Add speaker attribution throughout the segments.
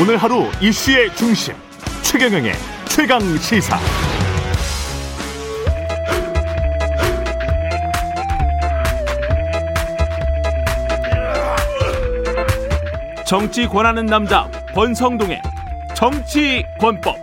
Speaker 1: 오늘 하루 이슈의 중심 최경영의 최강 시사. 정치 권하는 남자 권성동의 정치 권법.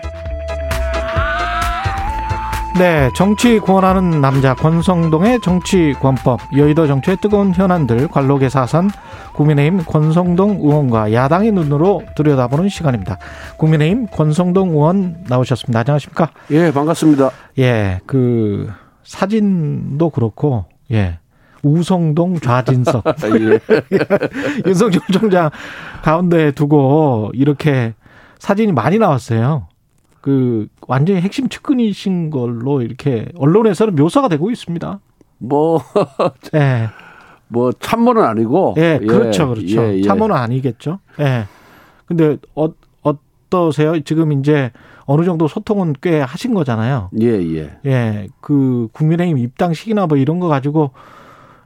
Speaker 2: 네, 정치 권하는 남자 권성동의 정치 권법 여의도 정치의 뜨거운 현안들 관록의 사선 국민의힘 권성동 의원과 야당의 눈으로 들여다보는 시간입니다. 국민의힘 권성동 의원 나오셨습니다. 안녕하십니까?
Speaker 3: 예, 반갑습니다.
Speaker 2: 예, 그 사진도 그렇고 예. 우성동 좌진석. 예. 윤석열 총장 가운데 두고 이렇게 사진이 많이 나왔어요. 그 완전히 핵심 측근이신 걸로 이렇게 언론에서는 묘사가 되고 있습니다.
Speaker 3: 뭐, 예. 뭐 참모는 아니고.
Speaker 2: 예, 그렇죠, 그렇죠. 예, 예. 참모는 아니겠죠. 예. 근데 어, 어떠세요? 지금 이제 어느 정도 소통은 꽤 하신 거잖아요.
Speaker 3: 예, 예.
Speaker 2: 예, 그 국민의힘 입당식이나 뭐 이런 거 가지고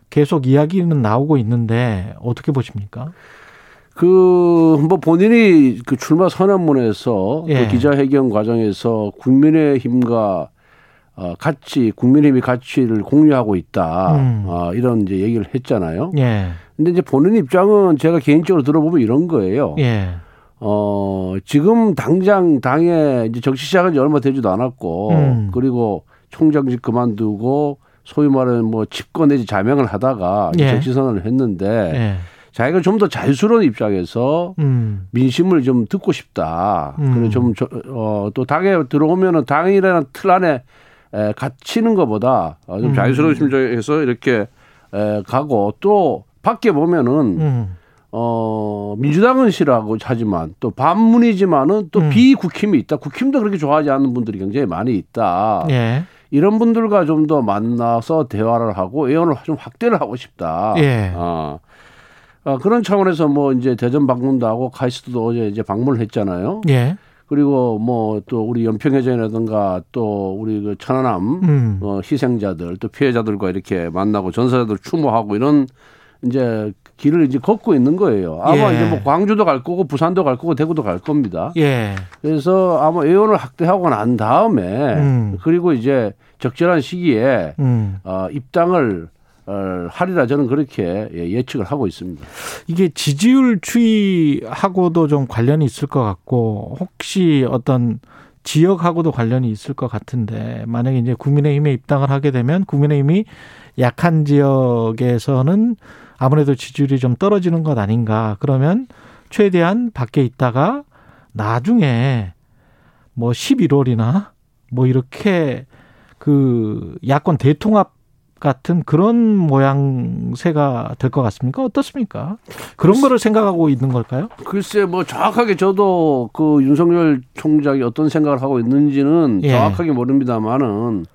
Speaker 2: 계속 이야기는 나오고 있는데 어떻게 보십니까?
Speaker 3: 그뭐 본인이 그 출마 선언문에서 예. 그 기자회견 과정에서 국민의힘과 어, 같이 국민의힘이 가치를 공유하고 있다. 음. 어, 이런 이제 얘기를 했잖아요. 예. 근데 이제 본인 입장은 제가 개인적으로 들어보면 이런 거예요. 예. 어, 지금 당장 당에 이제 정치 시작한 지 얼마 되지도 않았고 음. 그리고 총장직 그만두고 소위 말하는 뭐 집권 내지 자명을 하다가 예. 정치 선언을 했는데 예. 자기가 좀 더 자유스러운 입장에서 음. 민심을 좀 듣고 싶다. 음. 그리고 좀, 어, 또 당에 들어오면은 당이라는 틀 안에 에, 갇히는 것보다 어, 좀 음. 자유스러운 심정에서 이렇게 에, 가고 또 밖에 보면은 음. 어, 민주당은 싫어하고 하지만 또 반문이지만은 또 음. 비국힘이 있다. 국힘도 그렇게 좋아하지 않는 분들이 굉장히 많이 있다. 예. 이런 분들과 좀 더 만나서 대화를 하고 의원을 좀 확대를 하고 싶다. 예. 어. 어, 그런 차원에서 뭐 이제 대전 방문도 하고 카이스트도 어제 이제 방문을 했잖아요. 예. 그리고 뭐 또 우리 연평해전이라든가 또 우리 그 천안함 음. 어, 희생자들 또 피해자들과 이렇게 만나고 전사자들 추모하고 이런 이제 길을 이제 걷고 있는 거예요. 아마 예. 이제 뭐 광주도 갈 거고 부산도 갈 거고 대구도 갈 겁니다. 예. 그래서 아마 의원을 확대하고 난 다음에 음. 그리고 이제 적절한 시기에 음. 어, 입당을 어, 하리라 저는 그렇게 예, 예측을 하고 있습니다.
Speaker 2: 이게 지지율 추이하고도 좀 관련이 있을 것 같고 혹시 어떤 지역하고도 관련이 있을 것 같은데 만약에 이제 국민의힘에 입당을 하게 되면 국민의힘이 약한 지역에서는 아무래도 지지율이 좀 떨어지는 것 아닌가 그러면 최대한 밖에 있다가 나중에 뭐 11월이나 뭐 이렇게 그 야권 대통합 같은 그런 모양새가 될 것 같습니까? 어떻습니까? 그런 글쎄, 거를 생각하고 있는 걸까요?
Speaker 3: 글쎄, 뭐 정확하게 저도 그 윤석열 총장이 어떤 생각을 하고 있는지는 예. 정확하게 모릅니다만은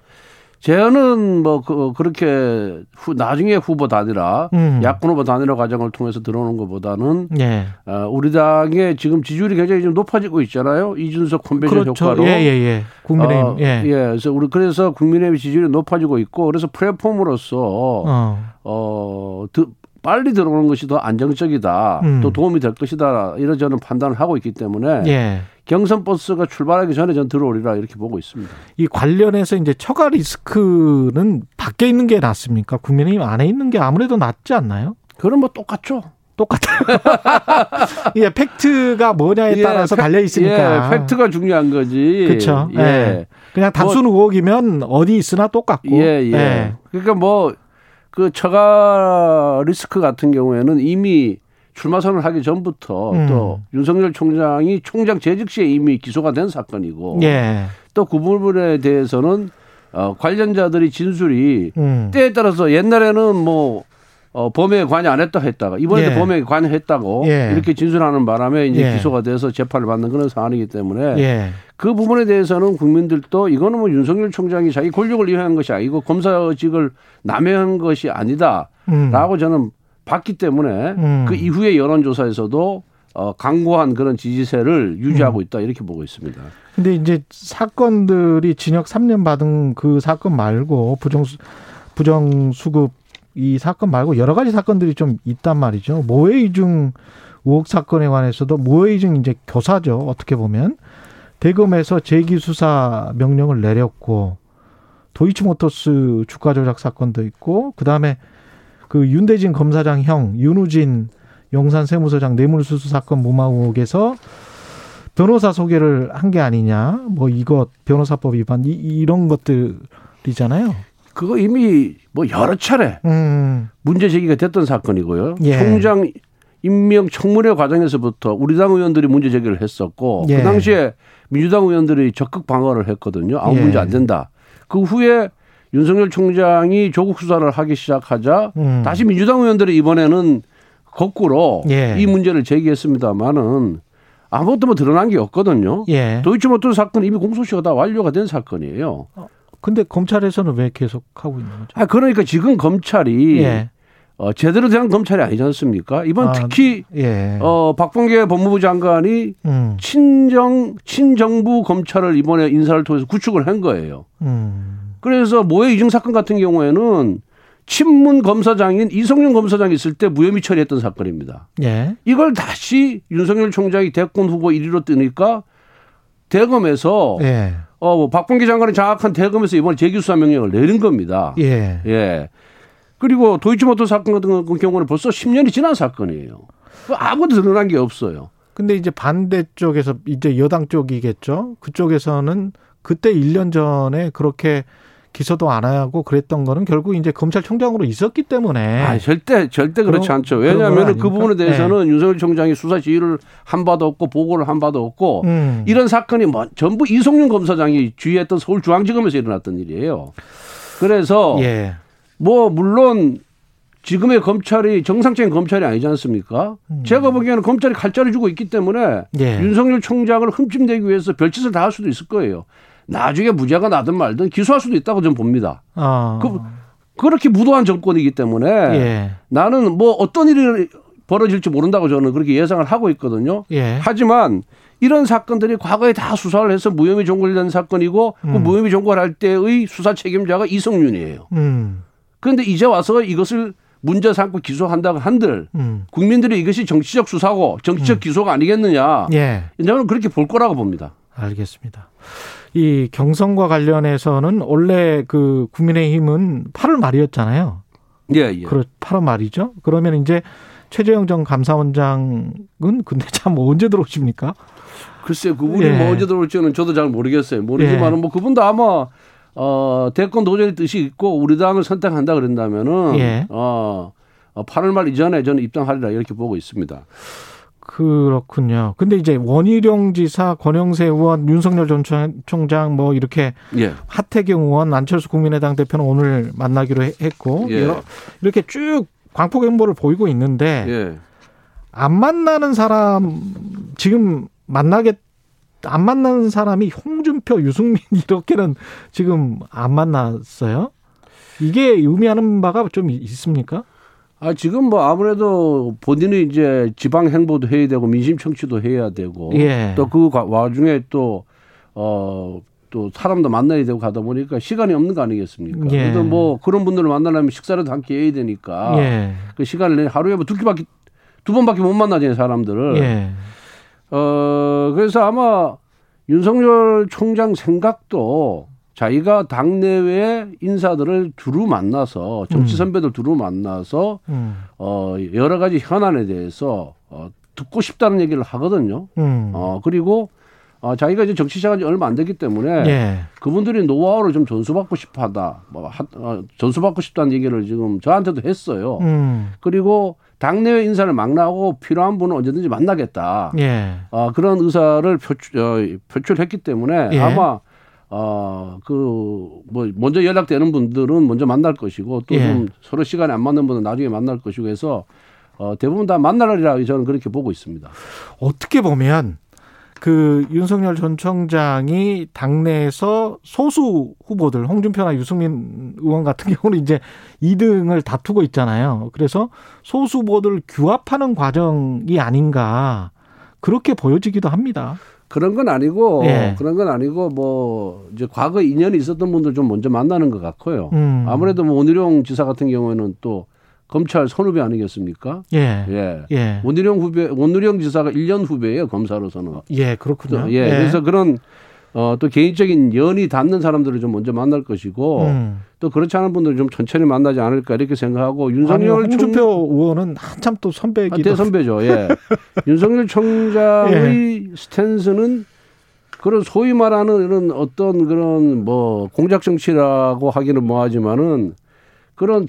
Speaker 3: 저는 뭐 그, 그렇게 후, 나중에 후보 단일화, 음. 야권 후보 단일화 과정을 통해서 들어오는 것보다는 예. 어, 우리 당의 지금 지지율이 굉장히 좀 높아지고 있잖아요. 이준석 컨벤션 그렇죠. 효과로.
Speaker 2: 예, 예, 예. 국민의힘. 어,
Speaker 3: 예. 예. 그래서 우리 그래서 국민의힘 지지율이 높아지고 있고 그래서 플랫폼으로서 어, 어 드, 빨리 들어오는 것이 더 안정적이다. 음. 또 도움이 될 것이다. 이런 저는 판단을 하고 있기 때문에 예. 경선 버스가 출발하기 전에 전 들어오리라 이렇게 보고 있습니다.
Speaker 2: 이 관련해서 이제 처가 리스크는 밖에 있는 게 낫습니까? 국민의힘 안에 있는 게 아무래도 낫지 않나요?
Speaker 3: 그럼 뭐 똑같죠.
Speaker 2: 똑같아요. 예, 팩트가 뭐냐에 예, 따라서 팩, 달려 있으니까.
Speaker 3: 예, 팩트가 중요한 거지.
Speaker 2: 그렇죠. 예. 예. 그냥 단순 뭐, 의혹이면 어디 있으나 똑같고.
Speaker 3: 예, 예. 예. 그러니까 뭐 그 처가 리스크 같은 경우에는 이미 출마 선언을 하기 전부터 음. 또 윤석열 총장이 총장 재직 시에 이미 기소가 된 사건이고 예. 또그 부분에 대해서는 어, 관련자들이 진술이 음. 때에 따라서 옛날에는 뭐 어, 범행에 관여 안 했다 했다가 이번에도 예. 범행에 관여했다고 예. 이렇게 진술하는 바람에 이제 예. 기소가 돼서 재판을 받는 그런 상황이기 때문에 예. 그 부분에 대해서는 국민들도 이거는 뭐 윤석열 총장이 자기 권력을 이용한 것이 아니고 검사직을 남용한 것이 아니다라고 음. 저는 봤기 때문에 음. 그 이후에 여론조사에서도 어, 강고한 그런 지지세를 유지하고 음. 있다 이렇게 보고 있습니다.
Speaker 2: 근데 이제 사건들이 징역 3년 받은 그 사건 말고 부정 부정 수급 이 사건 말고 여러 가지 사건들이 좀 있단 말이죠. 모해 이중 의혹 사건에 관해서도 무해이증 이제 교사죠. 어떻게 보면 대검에서 재기 수사 명령을 내렸고 도이치모터스 주가 조작 사건도 있고 그다음에 그 윤대진 검사장 형 윤우진 용산 세무서장 뇌물수수 사건 무마 의혹에서 변호사 소개를 한 게 아니냐 뭐 이거 변호사법 위반 이, 이런 것들이잖아요.
Speaker 3: 그거 이미 뭐 여러 차례 음. 문제 제기가 됐던 사건이고요. 예. 총장 임명 청문회 과정에서부터 우리 당 의원들이 문제 제기를 했었고 예. 그 당시에 민주당 의원들이 적극 방어를 했거든요. 아무 예. 문제 안 된다. 그 후에 윤석열 총장이 조국 수사를 하기 시작하자 음. 다시 민주당 의원들이 이번에는 거꾸로 예. 이 문제를 제기했습니다마는 아무것도 뭐 드러난 게 없거든요. 예. 도이치모터 사건 이미 공소시효가 다 완료가 된 사건이에요. 어,
Speaker 2: 근데 검찰에서는 왜 계속 하고 있는 거죠?
Speaker 3: 아 그러니까 지금 검찰이 예. 어, 제대로 된 검찰이 아니지 않습니까? 이번 아, 특히 예. 어, 박범계 법무부 장관이 음. 친정 친정부 검찰을 이번에 인사를 통해서 구축을 한 거예요. 음. 그래서 모해 이중 사건 같은 경우에는 친문 검사장인 이성윤 검사장이 있을 때 무혐의 처리했던 사건입니다. 예. 이걸 다시 윤석열 총장이 대권 후보 1위로 뜨니까 대검에서 예. 어, 뭐 박봉기 장관이 장악한 대검에서 이번에 재기수사 명령을 내린 겁니다. 예. 예. 그리고 도이치모터 사건 같은 경우는 벌써 10년이 지난 사건이에요. 아무도 드러난 게 없어요.
Speaker 2: 근데 이제 반대쪽에서 이제 여당 쪽이겠죠. 그쪽에서는 그때 1년 전에 그렇게 기소도 안 하고 그랬던 거는 결국 이제 검찰총장으로 있었기 때문에
Speaker 3: 아, 절대 절대 그렇지 그런, 않죠. 왜냐하면 그 부분에 대해서는 네. 윤석열 총장이 수사 지휘를 한 바도 없고 보고를 한 바도 없고 음. 이런 사건이 뭐 전부 이성윤 검사장이 주의했던 서울중앙지검에서 일어났던 일이에요. 그래서 예. 뭐 물론 지금의 검찰이 정상적인 검찰이 아니지 않습니까? 음. 제가 보기에는 검찰이 칼자를 주고 있기 때문에 예. 윤석열 총장을 흠집내기 위해서 별짓을 다 할 수도 있을 거예요. 나중에 무죄가 나든 말든 기소할 수도 있다고 저는 봅니다. 아. 그, 그렇게 무도한 정권이기 때문에 예. 나는 뭐 어떤 일이 벌어질지 모른다고 저는 그렇게 예상을 하고 있거든요. 예. 하지만 이런 사건들이 과거에 다 수사를 해서 무혐의 종결된 사건이고 그 음. 그 무혐의 종결할 때의 수사 책임자가 이성윤이에요. 음. 그런데 이제 와서 이것을 문제 삼고 기소한다고 한들 음. 국민들이 이것이 정치적 수사고 정치적 음. 기소가 아니겠느냐. 예. 저는 그렇게 볼 거라고 봅니다.
Speaker 2: 알겠습니다. 이 경선과 관련해서는 원래 그 국민의힘은 8월 말이었잖아요. 예, 예. 그렇 8월 말이죠. 그러면 이제 최재형 전 감사원장은 근데 참 언제 들어오십니까?
Speaker 3: 글쎄 그분이 예. 뭐 언제 들어올지는 저도 잘 모르겠어요. 모르지만은 예. 뭐 그분도 아마 어 대권 도전의 뜻이 있고 우리 당을 선택한다 그런다면은 예. 어 8월 말 이전에 저는 입당하리라 이렇게 보고 있습니다.
Speaker 2: 그렇군요. 근데 이제 원희룡 지사, 권영세 의원, 윤석열 전 총장 뭐 이렇게 예. 하태경 의원, 안철수 국민의당 대표는 오늘 만나기로 했고 예. 이렇게 쭉 광폭 행보를 보이고 있는데 예. 안 만나는 사람 지금 만나겠 안 만나는 사람이 홍준표, 유승민 이렇게는 지금 안 만났어요. 이게 의미하는 바가 좀 있습니까?
Speaker 3: 아, 지금 뭐 아무래도 본인이 이제 지방 행보도 해야 되고 민심 청취도 해야 되고 예. 또그 와중에 또, 어, 또 사람도 만나야 되고 가다 보니까 시간이 없는 거 아니겠습니까? 예. 그래도 뭐 그런 분들을 만나려면 식사라도 함께 해야 되니까 예. 그 시간을 내 하루에 뭐 두 끼밖에 두 번밖에 못 만나잖아요, 사람들을. 예. 어, 그래서 아마 윤석열 총장 생각도 자기가 당내외 인사들을 두루 만나서 정치 음. 선배들 두루 만나서 음. 어 여러 가지 현안에 대해서 어 듣고 싶다는 얘기를 하거든요. 음. 어 그리고 어 자기가 이제 정치 시작한 지 얼마 안 됐기 때문에 예. 그분들이 노하우를 좀 전수받고 싶어하다. 뭐 하, 어, 전수받고 싶다는 얘기를 지금 저한테도 했어요. 음. 그리고 당내외 인사를 막나고 필요한 분은 언제든지 만나겠다. 예. 어, 그런 의사를 표출, 어, 표출했기 때문에 예. 아마 어, 그, 뭐, 먼저 연락되는 분들은 먼저 만날 것이고 또좀 예. 서로 시간이 안 맞는 분은 나중에 만날 것이고 해서 어, 대부분 다 만나리라 저는 그렇게 보고 있습니다.
Speaker 2: 어떻게 보면 그 윤석열 전 총장이 당내에서 소수 후보들 홍준표나 유승민 의원 같은 경우는 이제 2등을 다투고 있잖아요. 그래서 소수 후보들 규합하는 과정이 아닌가 그렇게 보여지기도 합니다.
Speaker 3: 그런 건 아니고 예. 그런 건 아니고 뭐 이제 과거 인연이 있었던 분들 좀 먼저 만나는 것 같고요. 음. 아무래도 뭐 원희룡 지사 같은 경우에는 또 검찰 선후배 아니겠습니까?
Speaker 2: 예.
Speaker 3: 예. 예. 원희룡 후배, 원희룡 지사가 1년 후배예요, 검사로서는.
Speaker 2: 예, 그렇군요.
Speaker 3: 예. 예. 그래서 그런 어, 또 개인적인 연이 닿는 사람들을 좀 먼저 만날 것이고 음. 또 그렇지 않은 분들은 좀 천천히 만나지 않을까 이렇게 생각하고 윤석열
Speaker 2: 아니, 홍준표 총... 의원은 한참 또 선배기도
Speaker 3: 아, 대선배죠. 예. 윤석열 총장의 예. 스탠스는 그런 소위 말하는 이런 어떤 그런 뭐 공작 정치라고 하기는 뭐하지만은 그런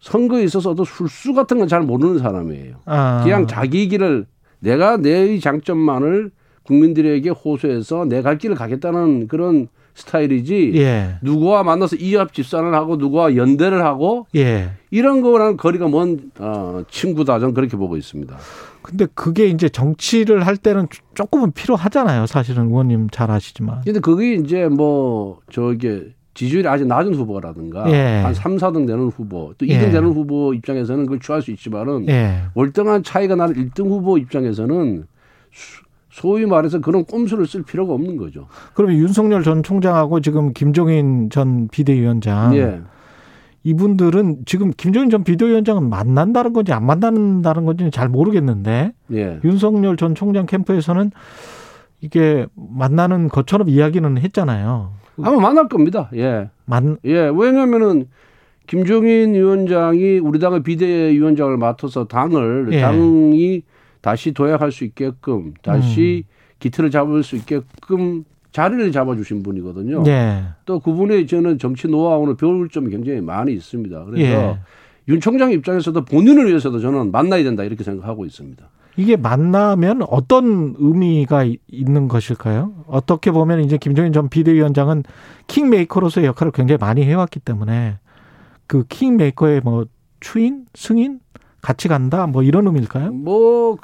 Speaker 3: 선거에 있어서 어떤 술수 같은 건 잘 모르는 사람이에요. 아. 그냥 자기 길을 내가 내 장점만을 국민들에게 호소해서 내 갈 길을 가겠다는 그런 스타일이지 예. 누구와 만나서 이합 집산을 하고 누구와 연대를 하고 예. 이런 거랑 거리가 먼 어, 친구다 저는 그렇게 보고 있습니다.
Speaker 2: 근데 그게 이제 정치를 할 때는 조금은 필요하잖아요. 사실은 의원님 잘 아시지만.
Speaker 3: 근데 그게 이제 뭐 저게 지지율이 아직 낮은 후보라든가 예. 한 3, 4등 되는 후보 또 2등 예. 되는 후보 입장에서는 그걸 취할 수 있지만은 예. 월등한 차이가 나는 1등 후보 입장에서는 소위 말해서 그런 꼼수를 쓸 필요가 없는 거죠.
Speaker 2: 그러면 윤석열 전 총장하고 지금 김종인 전 비대위원장 예. 이분들은 지금 김종인 전 비대위원장은 만난다는 건지 안 만난다는 건지는 잘 모르겠는데 예. 윤석열 전 총장 캠프에서는 이게 만나는 것처럼 이야기는 했잖아요.
Speaker 3: 아마 만날 겁니다. 예. 만 예. 왜냐면은 김종인 위원장이 우리 당의 비대위원장을 맡아서 당을 예. 당이 다시 도약할 수 있게끔 다시 음. 기틀을 잡을 수 있게끔 자리를 잡아주신 분이거든요. 예. 또 그분의 저는 정치 노하우는 배울 점이 굉장히 많이 있습니다. 그래서 예. 윤 총장 입장에서도 본인을 위해서도 저는 만나야 된다 이렇게 생각하고 있습니다.
Speaker 2: 이게 만나면 어떤 의미가 있는 것일까요? 어떻게 보면 이제 김종인 전 비대위원장은 킹메이커로서의 역할을 굉장히 많이 해왔기 때문에 그 킹메이커의 뭐 추인, 승인 같이 간다 뭐 이런 의미일까요?
Speaker 3: 뭐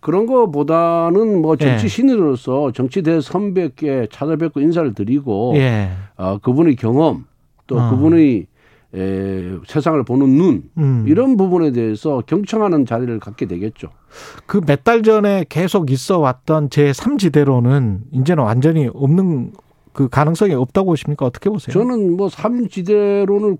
Speaker 3: 그런 거보다는 뭐 정치 예. 신으로서 정치 대선배께 찾아뵙고 인사를 드리고 예. 어, 그분의 경험 또 어. 그분의 에, 세상을 보는 눈 음. 이런 부분에 대해서 경청하는 자리를 갖게 되겠죠.
Speaker 2: 그 몇 달 전에 계속 있어 왔던 제 3지대로는 이제는 완전히 없는 그 가능성이 없다고 보십니까? 어떻게 보세요?
Speaker 3: 저는 뭐 3지대로는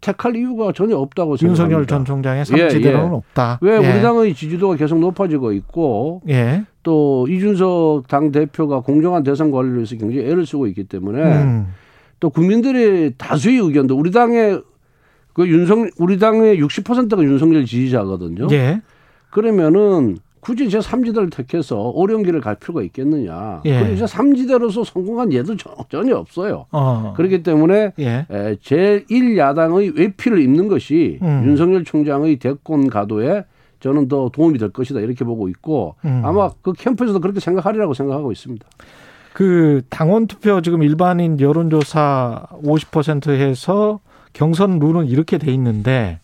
Speaker 3: 택할 이유가 전혀 없다고 생각합니다.
Speaker 2: 윤석열 전 총장의 삼지대로는 예, 예. 없다.
Speaker 3: 왜 예. 우리 당의 지지도가 계속 높아지고 있고 예. 또 이준석 당 대표가 공정한 대선 관리를 위해서 굉장히 애를 쓰고 있기 때문에 음. 또 국민들의 다수의 의견도 우리 당의 그 윤석 우리 당의 60%가 윤석열 지지자거든요. 예. 그러면은 굳이 제 삼지대를 택해서 어려운 길을 갈 필요가 있겠느냐. 예. 그리고 이제 삼지대로서 성공한 예도 전혀 없어요. 어. 그렇기 때문에 예. 제1야당의 외피를 입는 것이 음. 윤석열 총장의 대권 가도에 저는 더 도움이 될 것이다 이렇게 보고 있고 음. 아마 그 캠프에서도 그렇게 생각하리라고 생각하고 있습니다.
Speaker 2: 그 당원 투표 지금 일반인 여론조사 50% 해서 경선 룰은 이렇게 돼 있는데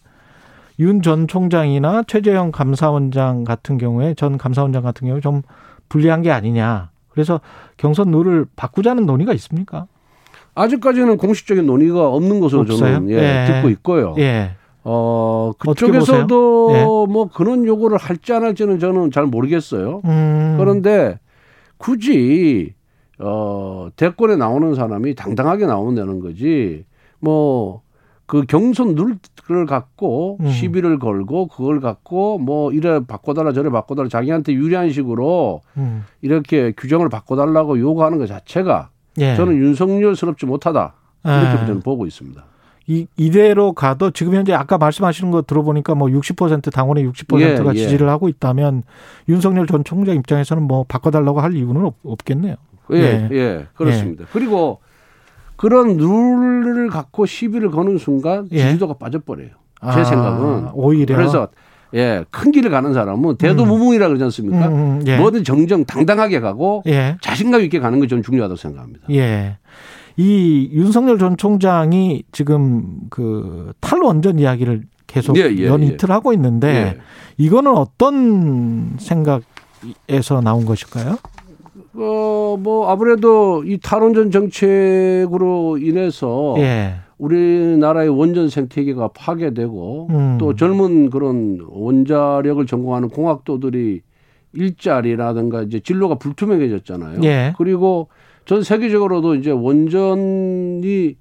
Speaker 2: 윤 전 총장이나 최재형 감사원장 같은 경우에 전 감사원장 같은 경우에 좀 불리한 게 아니냐. 그래서 경선 룰을 바꾸자는 논의가 있습니까?
Speaker 3: 아직까지는 공식적인 논의가 없는 것으로 없어요? 저는 예, 예. 듣고 있고요. 예. 어, 그쪽에서도 예. 뭐 그런 요구를 할지 안 할지는 저는 잘 모르겠어요. 음. 그런데 굳이 어, 대권에 나오는 사람이 당당하게 나온다는 거지. 뭐 그 경선 룰을 갖고 음. 시비를 걸고 그걸 갖고 뭐 이래 바꿔달라 저래 바꿔달라 자기한테 유리한 식으로 음. 이렇게 규정을 바꿔달라고 요구하는 것 자체가 예. 저는 윤석열스럽지 못하다 이렇게 예. 저는 보고 있습니다.
Speaker 2: 이, 이대로 가도 지금 현재 아까 말씀하시는 거 들어보니까 뭐 60% 당원의 60%가 예, 예. 지지를 하고 있다면 윤석열 전 총장 입장에서는 뭐 바꿔달라고 할 이유는 없, 겠네요
Speaker 3: 예, 예, 예, 그렇습니다. 예. 그리고 그런 룰을 갖고 시비를 거는 순간 예. 지지도가 빠져버려요. 제 아, 생각은
Speaker 2: 오히려
Speaker 3: 그래서 예, 큰 길을 가는 사람은 음. 그러지 않습니까? 음, 음, 예. 뭐든 정정 당당하게 가고 예. 자신감 있게 가는 게 좀 중요하다고 생각합니다.
Speaker 2: 예. 이 윤석열 전 총장이 지금 그 탈원전 이야기를 계속 예, 예, 연이틀 예. 하고 있는데 예. 이거는 어떤 생각에서 나온 것일까요?
Speaker 3: 어, 뭐, 아무래도 이 탈원전 정책으로 인해서 예. 우리나라의 원전 생태계가 파괴되고 음. 또 젊은 그런 원자력을 전공하는 공학도들이 일자리라든가 이제 진로가 불투명해졌잖아요. 예. 그리고 전 세계적으로도 이제 원전이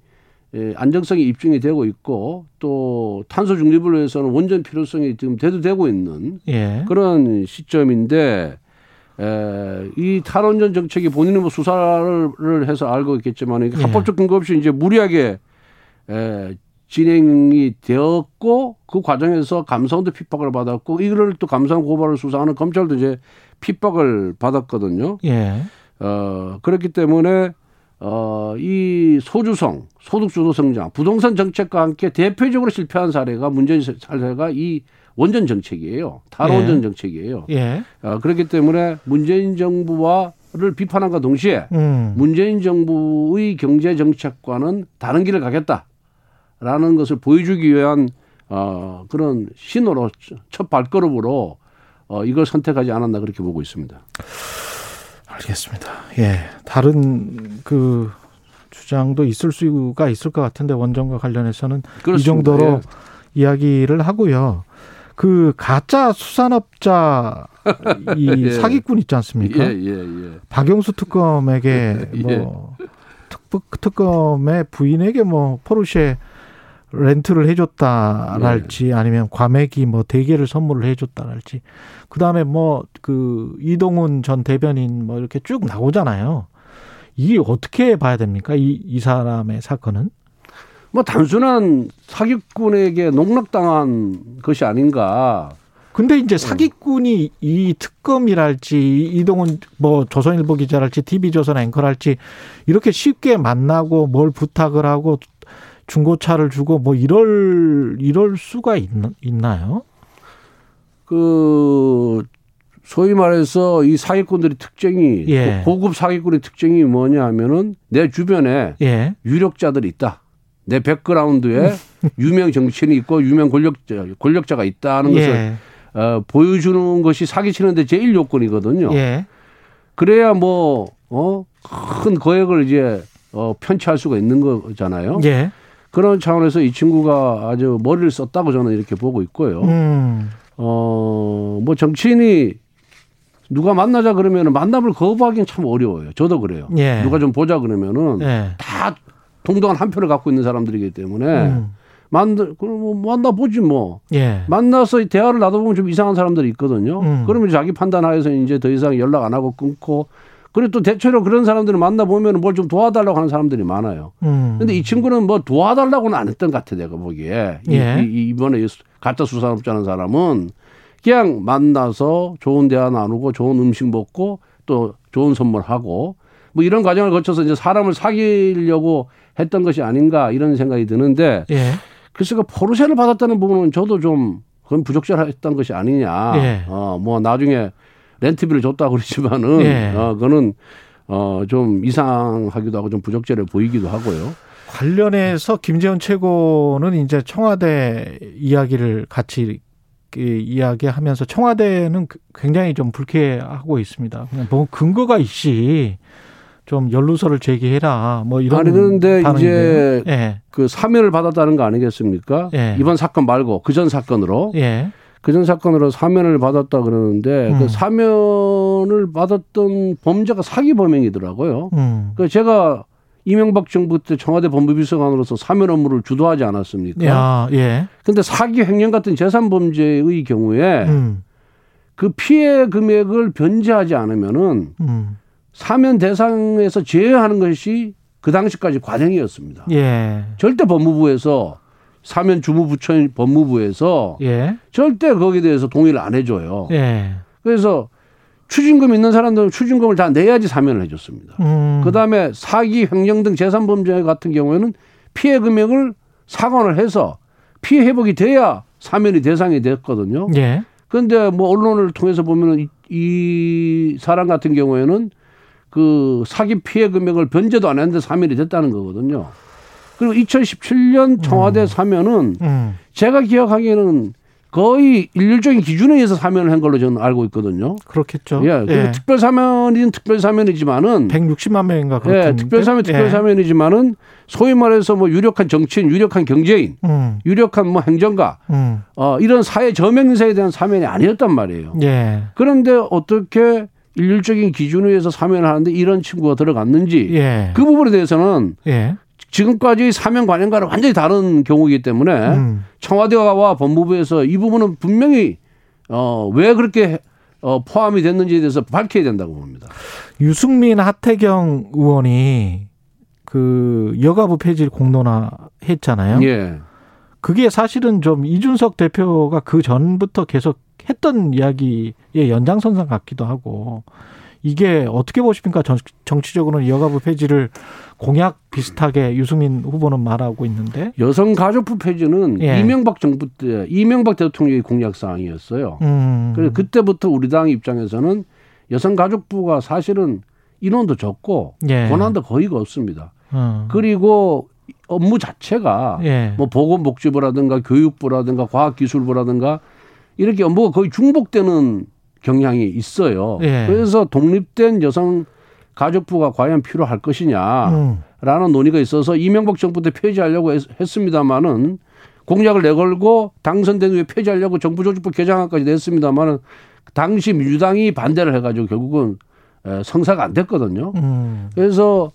Speaker 3: 예, 안정성이 입증이 되고 있고 또 탄소 중립을 위해서는 원전 필요성이 지금 대두되고 있는 예. 그런 시점인데 에, 이 탈원전 정책이 본인은 뭐 수사를 해서 알고 있겠지만 예. 합법적 근거 없이 이제 무리하게 에, 진행이 되었고 그 과정에서 감사원도 핍박을 받았고 이거를 또 감사원 고발을 수사하는 검찰도 이제 핍박을 받았거든요. 예. 어, 그렇기 때문에 어, 이 소주성, 소득주도 성장, 부동산 정책과 함께 대표적으로 실패한 사례가 문재인 사례가 이 원전 정책이에요. 탈원전 예. 정책이에요. 예. 어, 그렇기 때문에 문재인 정부와를 비판한과 동시에 음. 문재인 정부의 경제 정책과는 다른 길을 가겠다라는 것을 보여주기 위한 어, 그런 신호로 첫 발걸음으로 어, 이걸 선택하지 않았나 그렇게 보고 있습니다.
Speaker 2: 알겠습니다. 예. 다른 그 주장도 있을 수가 있을 것 같은데 원전과 관련해서는 그렇습니다. 이 정도로 예. 이야기를 하고요. 그 가짜 수산업자 이 예. 사기꾼 있지 않습니까? 예, 예, 예. 박영수 특검에게 예. 뭐 특, 특검의 부인에게 뭐 포르쉐 렌트를 해줬다랄지 네. 아니면 과메기 뭐 대게를 선물을 해줬다랄지 그 다음에 뭐 그 이동훈 전 대변인 뭐 이렇게 쭉 나오잖아요. 이게 어떻게 봐야 됩니까? 이, 이 사람의 사건은?
Speaker 3: 뭐 단순한 사기꾼에게 농락당한 것이 아닌가.
Speaker 2: 근데 이제 사기꾼이 이 특검이랄지 이동훈 뭐 조선일보 기자랄지 TV조선 앵커랄지 이렇게 쉽게 만나고 뭘 부탁을 하고 중고차를 주고 뭐 이럴 이럴 수가 있, 있나요?
Speaker 3: 그 소위 말해서 이 사기꾼들의 특징이 예. 고급 사기꾼의 특징이 뭐냐 하면은 내 주변에 예. 유력자들이 있다. 내 백그라운드에 유명 정치인이 있고 유명 권력자 권력자가 있다는 예. 것을 어, 보여주는 것이 사기치는데 제일 요건이거든요. 예. 그래야 뭐 어, 큰 거액을 이제 어, 편취할 수가 있는 거잖아요. 예. 그런 차원에서 이 친구가 아주 머리를 썼다고 저는 이렇게 보고 있고요. 음. 어, 뭐 정치인이 누가 만나자 그러면 만남을 거부하기는 참 어려워요. 저도 그래요. 예. 누가 좀 보자 그러면은 예. 다 동등한 한 표를 갖고 있는 사람들이기 때문에 음. 만나 그럼 뭐 만나 보지 뭐. 예. 만나서 대화를 나눠 보면 좀 이상한 사람들이 있거든요. 음. 그러면 자기 판단하에서 이제 더 이상 연락 안 하고 끊고 그리고 또 대체로 그런 사람들을 만나보면 뭘 좀 도와달라고 하는 사람들이 많아요. 음. 근데 이 친구는 뭐 도와달라고는 안 했던 것 같아, 내가 보기에. 예. 이, 이, 번에 가짜 수산업자는 사람은 그냥 만나서 좋은 대화 나누고 좋은 음식 먹고 또 좋은 선물하고 뭐 이런 과정을 거쳐서 이제 사람을 사귀려고 했던 것이 아닌가 이런 생각이 드는데 예. 글쎄 그 포르쉐를 받았다는 부분은 저도 좀 그건 부적절했던 것이 아니냐. 예. 어, 뭐 나중에 렌트비를 줬다고 그러지만은 예. 어, 그거는 어, 좀 이상하기도 하고 좀 부적절해 보이기도 하고요.
Speaker 2: 관련해서 김재원 최고는 이제 청와대 이야기를 같이 이야기하면서 청와대는 굉장히 좀 불쾌하고 있습니다. 그냥 뭐 근거가 있지. 좀 연루서를 제기해라. 뭐 이런
Speaker 3: 아니 그런데 이제 예. 그 사면을 받았다는 거 아니겠습니까? 예. 이번 사건 말고 그 전 사건으로 예. 그전 사건으로 사면을 받았다 그러는데 그 음. 그 사면을 받았던 범죄가 사기 범행이더라고요. 음. 그 제가 이명박 정부 때 청와대 법무비서관으로서 사면 업무를 주도하지 않았습니까? 야, 예. 근데 사기 횡령 같은 재산 범죄의 경우에 음. 그 피해 금액을 변제하지 않으면은 음. 사면 대상에서 제외하는 것이 그 당시까지 과정이었습니다. 예. 절대 법무부에서 사면 주무부처인 법무부에서 예. 절대 거기에 대해서 동의를 안 해줘요. 예. 그래서 추징금 있는 사람들은 추징금을 다 내야지 사면을 해줬습니다. 음. 그 다음에 사기, 횡령 등 재산범죄 같은 경우에는 피해 금액을 상환을 해서 피해 회복이 돼야 사면이 대상이 됐거든요. 예. 그런데 뭐 언론을 통해서 보면은 이, 이 사람 같은 경우에는 그 사기 피해 금액을 변제도 안 했는데 사면이 됐다는 거거든요. 그리고 2017년 청와대 음. 사면은 음. 제가 기억하기에는 거의 일률적인 기준에 의해서 사면을 한 걸로 저는 알고 있거든요.
Speaker 2: 그렇겠죠.
Speaker 3: 예. 예. 특별 사면이든 특별 사면이지만은
Speaker 2: 160만 명인가 그렇죠.
Speaker 3: 예. 특별 사면 특별 예. 사면이지만은 소위 말해서 뭐 유력한 정치인, 유력한 경제인, 음. 유력한 뭐 행정가 음. 어 이런 사회 저명 인사에 대한 사면이 아니었단 말이에요. 예. 그런데 어떻게 일률적인 기준에 의해서 사면을 하는데 이런 친구가 들어갔는지 예. 그 부분에 대해서는 예. 지금까지 사명 관행과는 완전히 다른 경우이기 때문에 음. 청와대와 법무부에서 이 부분은 분명히 어, 왜 그렇게 어, 포함이 됐는지에 대해서 밝혀야 된다고 봅니다.
Speaker 2: 유승민 하태경 의원이 그 여가부 폐지를 공론화했잖아요. 예. 그게 사실은 좀 이준석 대표가 그 전부터 계속 했던 이야기의 연장선상 같기도 하고 이게 어떻게 보십니까? 정치적으로는 여가부 폐지를 공약 비슷하게 유승민 후보는 말하고 있는데
Speaker 3: 여성 가족부 폐지는 예. 이명박 정부 때 이명박 대통령의 공약 사항이었어요. 음. 그래서 그때부터 우리 당 입장에서는 여성 가족부가 사실은 인원도 적고 예. 권한도 거의 없습니다. 음. 그리고 업무 자체가 예. 뭐 보건복지부라든가 교육부라든가 과학기술부라든가 이렇게 업무가 거의 중복되는 경향이 있어요. 예. 그래서 독립된 여성 가족부가 과연 필요할 것이냐라는 음. 논의가 있어서 이명박 정부 때 폐지하려고 했, 습니다마는 공약을 내걸고 당선된 후에 폐지하려고 정부 조직부 개정안까지 냈습니다마는 당시 민주당이 반대를 해가지고 결국은 성사가 안 됐거든요. 음. 그래서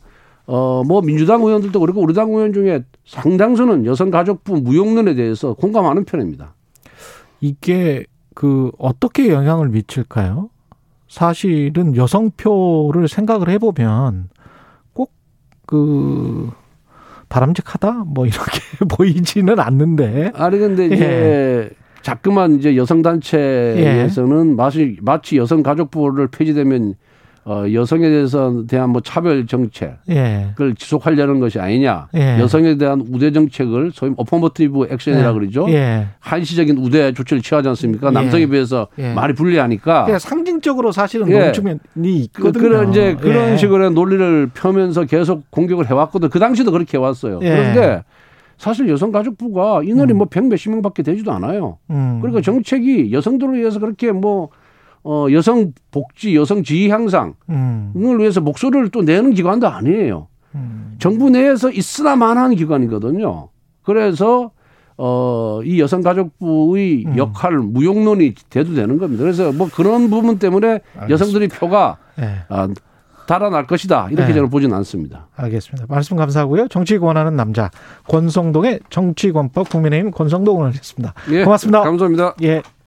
Speaker 3: 어 뭐 민주당 의원들도 그렇고 우리 당 의원 중에 상당수는 여성 가족부 무용론에 대해서 공감하는 편입니다.
Speaker 2: 이게 그 어떻게 영향을 미칠까요? 사실은 여성표를 생각을 해보면 꼭그 바람직하다 뭐 이렇게 보이지는 않는데.
Speaker 3: 아니 근데 이제 예. 자꾸만 이제 여성 단체에서는 예. 마치 마치 여성 가족부를 폐지되면 어, 여성에 대해서 대한 뭐 차별 정책을 예. 지속하려는 것이 아니냐. 예. 여성에 대한 우대 정책을 소위 어퍼머티브 액션이라 고 예. 그러죠. 예. 한시적인 우대 조치를 취하지 않습니까? 예. 남성에 비해서 말이 불리하니까.
Speaker 2: 그러니까 상징적으로 사실은 농축면이 있거든요. 그,
Speaker 3: 그런 이제 그런 식으로 논리를 펴면서 계속 공격을 해왔거든. 그 당시도 그렇게 해왔어요. 그런데 사실 여성가족부가 인원이 음. 뭐 백 몇십 명밖에 되지도 않아요. 음. 그러니까 정책이 여성들을 위해서 그렇게 뭐 어, 여성 복지, 여성 지위 향상을 음. 위해서 목소리를 또 내는 기관도 아니에요. 음. 정부 내에서 있으나마나한 기관이거든요. 그래서 어, 이 여성가족부의 음. 역할 무용론이 돼도 되는 겁니다. 그래서 뭐 그런 부분 때문에 알겠습니다. 여성들이 표가 네. 아, 달아날 것이다. 이렇게 네. 저는 보지는 않습니다.
Speaker 2: 알겠습니다. 말씀 감사하고요. 정치 권하는 남자 권성동의 정치권법 국민의힘 권성동 의원이었습니다. 예, 고맙습니다.
Speaker 3: 감사합니다.
Speaker 2: 예.